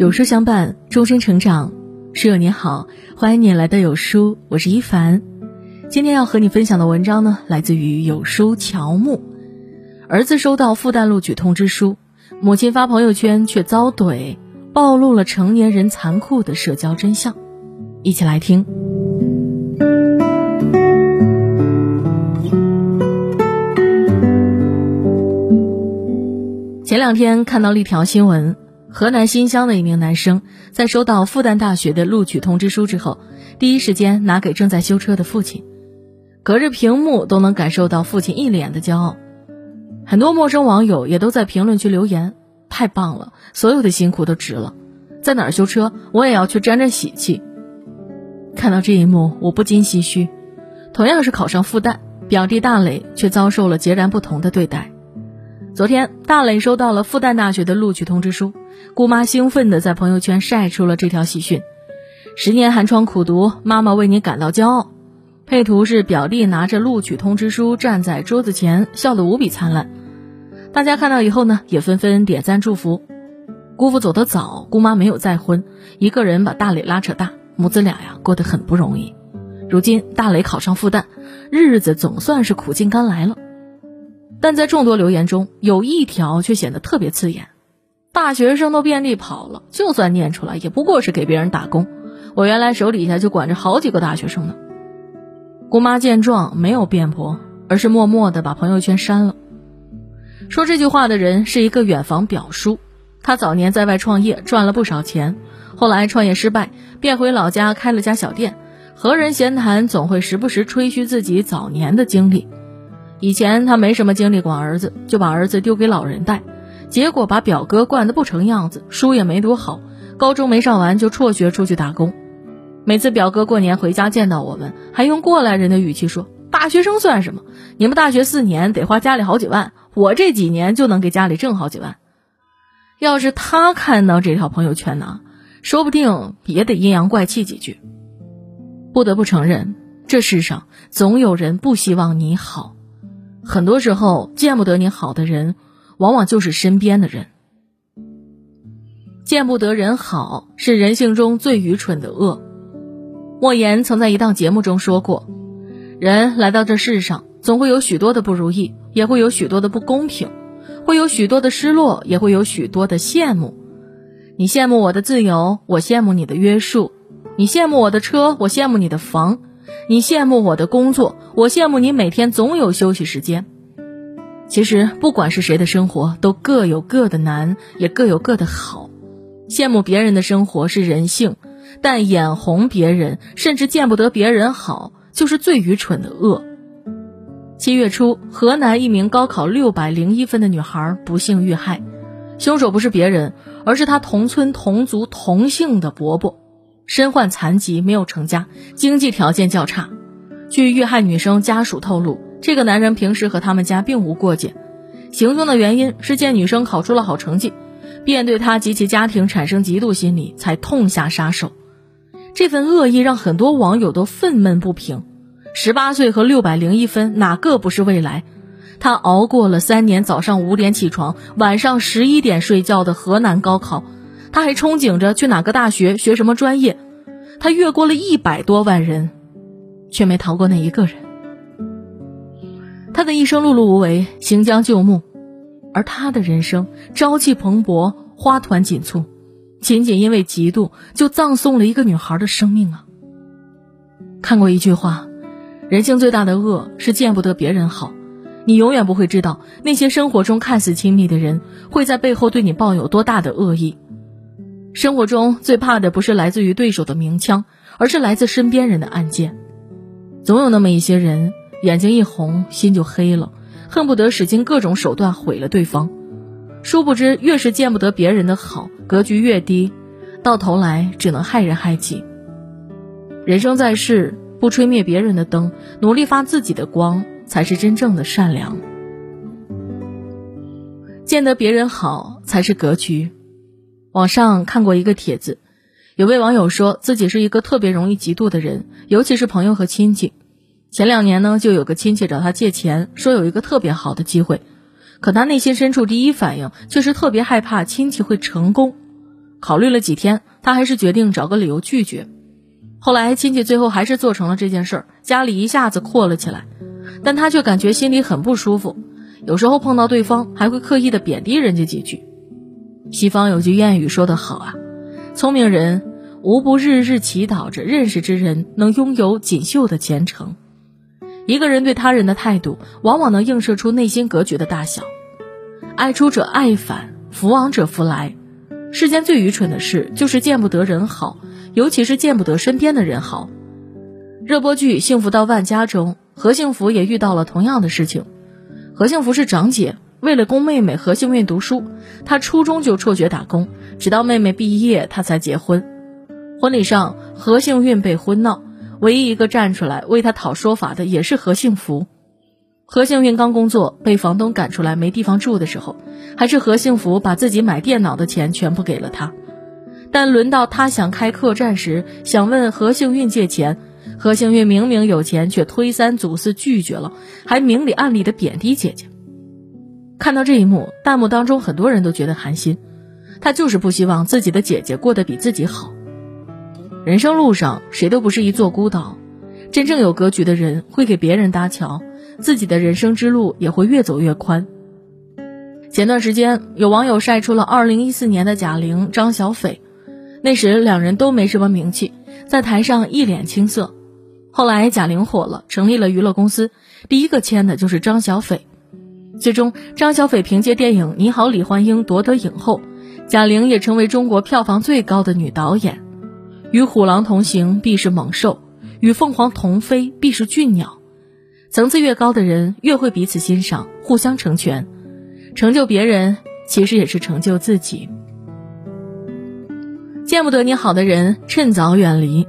有书相伴，终身成长。室友你好，欢迎你来到有书，我是一凡。今天要和你分享的文章呢，来自于有书乔木。儿子收到复旦录取通知书，母亲发朋友圈却遭怼，暴露了成年人残酷的社交真相。一起来听。前两天看到了一条新闻。河南新乡的一名男生，在收到复旦大学的录取通知书之后，第一时间拿给正在修车的父亲，隔着屏幕都能感受到父亲一脸的骄傲。很多陌生网友也都在评论区留言：“太棒了，所有的辛苦都值了。”在哪儿修车，我也要去沾沾喜气。看到这一幕，我不禁唏嘘：同样是考上复旦，表弟大磊却遭受了截然不同的对待。昨天，大磊收到了复旦大学的录取通知书。姑妈兴奋地在朋友圈晒出了这条喜讯：“十年寒窗苦读，妈妈为你感到骄傲。”配图是表弟拿着录取通知书站在桌子前，笑得无比灿烂。大家看到以后呢，也纷纷点赞祝福。姑父走得早，姑妈没有再婚，一个人把大磊拉扯大，母子俩呀过得很不容易。如今大磊考上复旦，日子总算是苦尽甘来了。但在众多留言中，有一条却显得特别刺眼。大学生都遍地跑了，就算念出来，也不过是给别人打工。我原来手底下就管着好几个大学生呢。姑妈见状没有辩驳，而是默默地把朋友圈删了。说这句话的人是一个远房表叔，他早年在外创业赚了不少钱，后来创业失败，便回老家开了家小店。和人闲谈，总会时不时吹嘘自己早年的经历。以前他没什么精力管儿子，就把儿子丢给老人带。结果把表哥惯得不成样子，书也没读好，高中没上完就辍学出去打工。每次表哥过年回家见到我们，还用过来人的语气说：“大学生算什么？你们大学四年得花家里好几万，我这几年就能给家里挣好几万。”要是他看到这条朋友圈呢，说不定也得阴阳怪气几句。不得不承认，这世上总有人不希望你好，很多时候见不得你好的人。往往就是身边的人，见不得人好是人性中最愚蠢的恶。莫言曾在一档节目中说过：“人来到这世上，总会有许多的不如意，也会有许多的不公平，会有许多的失落，也会有许多的羡慕。你羡慕我的自由，我羡慕你的约束；你羡慕我的车，我羡慕你的房；你羡慕我的工作，我羡慕你每天总有休息时间。”其实，不管是谁的生活，都各有各的难，也各有各的好。羡慕别人的生活是人性，但眼红别人，甚至见不得别人好，就是最愚蠢的恶。七月初，河南一名高考六百零一分的女孩不幸遇害，凶手不是别人，而是她同村同族同姓的伯伯，身患残疾，没有成家，经济条件较差。据遇害女生家属透露。这个男人平时和他们家并无过节，行凶的原因是见女生考出了好成绩，便对她及其家庭产生嫉妒心理，才痛下杀手。这份恶意让很多网友都愤懑不平。十八岁和六百零一分，哪个不是未来？他熬过了三年早上五点起床，晚上十一点睡觉的河南高考，他还憧憬着去哪个大学学什么专业。他越过了一百多万人，却没逃过那一个人。他的一生碌碌无为，行将就木，而他的人生朝气蓬勃，花团锦簇，仅仅因为嫉妒就葬送了一个女孩的生命啊！看过一句话，人性最大的恶是见不得别人好，你永远不会知道那些生活中看似亲密的人会在背后对你抱有多大的恶意。生活中最怕的不是来自于对手的明枪，而是来自身边人的暗箭。总有那么一些人。眼睛一红，心就黑了，恨不得使尽各种手段毁了对方。殊不知，越是见不得别人的好，格局越低，到头来只能害人害己。人生在世，不吹灭别人的灯，努力发自己的光，才是真正的善良。见得别人好，才是格局。网上看过一个帖子，有位网友说自己是一个特别容易嫉妒的人，尤其是朋友和亲戚。前两年呢，就有个亲戚找他借钱，说有一个特别好的机会，可他内心深处第一反应却是特别害怕亲戚会成功。考虑了几天，他还是决定找个理由拒绝。后来亲戚最后还是做成了这件事儿，家里一下子阔了起来，但他却感觉心里很不舒服。有时候碰到对方，还会刻意的贬低人家几句。西方有句谚语说得好啊，聪明人无不日日祈祷着认识之人能拥有锦绣的前程。一个人对他人的态度，往往能映射出内心格局的大小。爱出者爱返，福往者福来。世间最愚蠢的事，就是见不得人好，尤其是见不得身边的人好。热播剧《幸福到万家》中，何幸福也遇到了同样的事情。何幸福是长姐，为了供妹妹何幸运读书，她初中就辍学打工，直到妹妹毕业，她才结婚。婚礼上，何幸运被婚闹，唯一一个站出来为她讨说法的，也是何幸福。何幸运刚工作被房东赶出来没地方住的时候，还是何幸福把自己买电脑的钱全部给了他。但轮到他想开客栈时，想问何幸运借钱，何幸运明明有钱，却推三阻四拒绝了，还明里暗里的贬低姐姐。看到这一幕，弹幕当中很多人都觉得寒心，他就是不希望自己的姐姐过得比自己好。人生路上，谁都不是一座孤岛，真正有格局的人会给别人搭桥。自己的人生之路也会越走越宽。前段时间，有网友晒出了2014年的贾玲、张小斐，那时两人都没什么名气，在台上一脸青涩。后来贾玲火了，成立了娱乐公司，第一个签的就是张小斐。最终，张小斐凭借电影《你好，李焕英》夺得影后，贾玲也成为中国票房最高的女导演。与虎狼同行，必是猛兽；与凤凰同飞，必是俊鸟。层次越高的人，越会彼此欣赏，互相成全，成就别人，其实也是成就自己。见不得你好的人，趁早远离。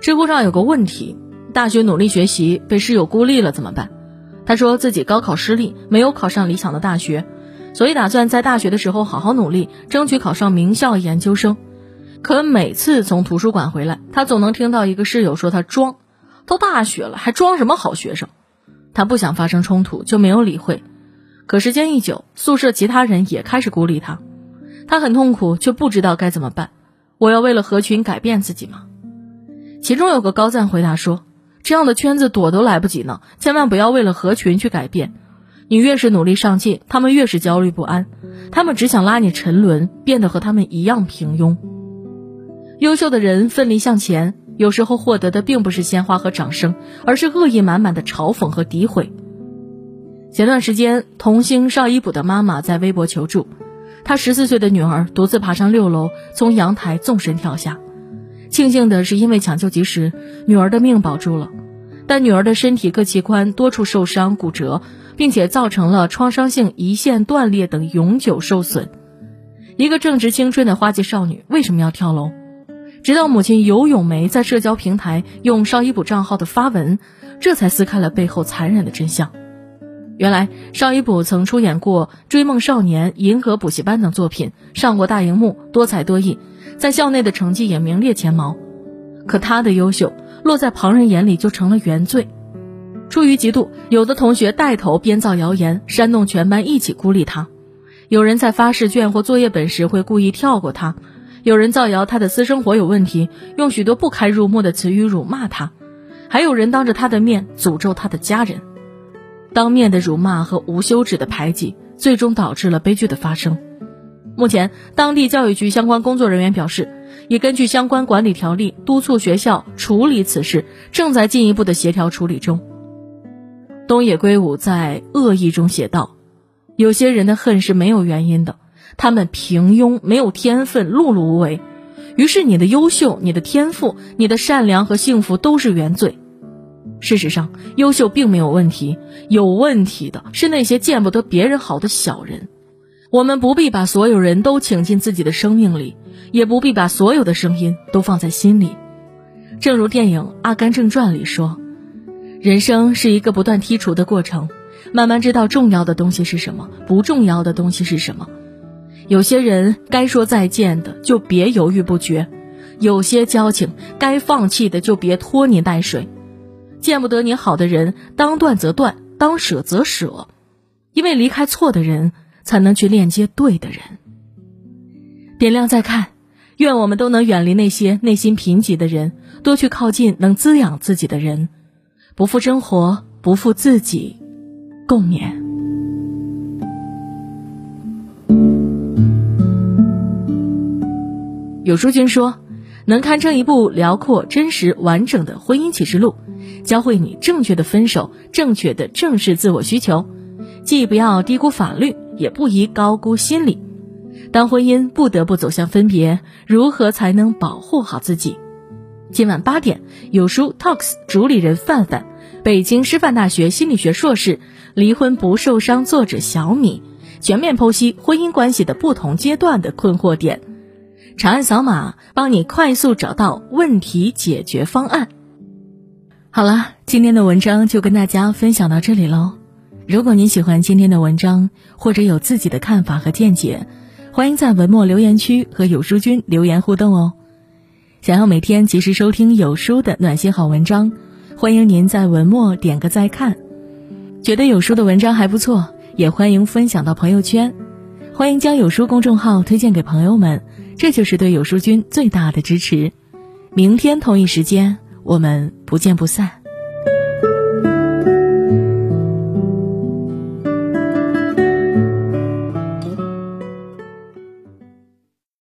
知乎上有个问题：大学努力学习，被室友孤立了怎么办？他说自己高考失利，没有考上理想的大学，所以打算在大学的时候好好努力，争取考上名校研究生。可每次从图书馆回来，他总能听到一个室友说他装。都大学了，还装什么好学生？他不想发生冲突，就没有理会。可时间一久，宿舍其他人也开始孤立他，他很痛苦，却不知道该怎么办。我要为了合群改变自己吗？其中有个高赞回答说：“这样的圈子躲都来不及呢，千万不要为了合群去改变。你越是努力上进，他们越是焦虑不安，他们只想拉你沉沦，变得和他们一样平庸。优秀的人奋力向前。”有时候获得的并不是鲜花和掌声，而是恶意满满的嘲讽和诋毁。前段时间，童星邵一卜的妈妈在微博求助，她十四岁的女儿独自爬上六楼，从阳台纵身跳下。庆幸的是，因为抢救及时，女儿的命保住了。但女儿的身体各器官多处受伤、骨折，并且造成了创伤性胰腺断裂等永久受损。一个正值青春的花季少女，为什么要跳楼？直到母亲尤咏梅在社交平台用邵一卜账号的发文，这才撕开了背后残忍的真相。原来邵一卜曾出演过《追梦少年》《银河补习班》等作品，上过大荧幕，多才多艺，在校内的成绩也名列前茅。可他的优秀落在旁人眼里就成了原罪。出于嫉妒，有的同学带头编造谣言，煽动全班一起孤立他；有人在发试卷或作业本时会故意跳过他。有人造谣他的私生活有问题，用许多不堪入目的词语辱骂他；还有人当着他的面诅咒他的家人。当面的辱骂和无休止的排挤，最终导致了悲剧的发生。目前，当地教育局相关工作人员表示，已根据相关管理条例督促学校处理此事，正在进一步的协调处理中。东野圭吾在《恶意》中写道：“有些人的恨是没有原因的。”他们平庸，没有天分，碌碌无为。于是，你的优秀、你的天赋、你的善良和幸福都是原罪。事实上，优秀并没有问题，有问题的是那些见不得别人好的小人。我们不必把所有人都请进自己的生命里，也不必把所有的声音都放在心里。正如电影《阿甘正传》里说：“人生是一个不断剔除的过程，慢慢知道重要的东西是什么，不重要的东西是什么。”有些人该说再见的就别犹豫不决，有些交情该放弃的就别拖泥带水。见不得你好的人，当断则断，当舍则舍，因为离开错的人，才能去链接对的人。点亮再看，愿我们都能远离那些内心贫瘠的人，多去靠近能滋养自己的人。不负生活，不负自己。共勉。有书君说，能堪称一部辽阔、真实、完整的婚姻启示录，教会你正确的分手，正确的正视自我需求，既不要低估法律，也不宜高估心理。当婚姻不得不走向分别，如何才能保护好自己？今晚八点，有书 Talks 主理人范范，北京师范大学心理学硕士，离婚不受伤作者小米，全面剖析婚姻关系的不同阶段的困惑点，长按扫码，帮你快速找到问题解决方案。好了，今天的文章就跟大家分享到这里喽。如果您喜欢今天的文章，或者有自己的看法和见解，欢迎在文末留言区和有书君留言互动哦。想要每天及时收听有书的暖心好文章，欢迎您在文末点个再看。觉得有书的文章还不错，也欢迎分享到朋友圈。欢迎将有书公众号推荐给朋友们，这就是对有书君最大的支持。明天同一时间，我们不见不散。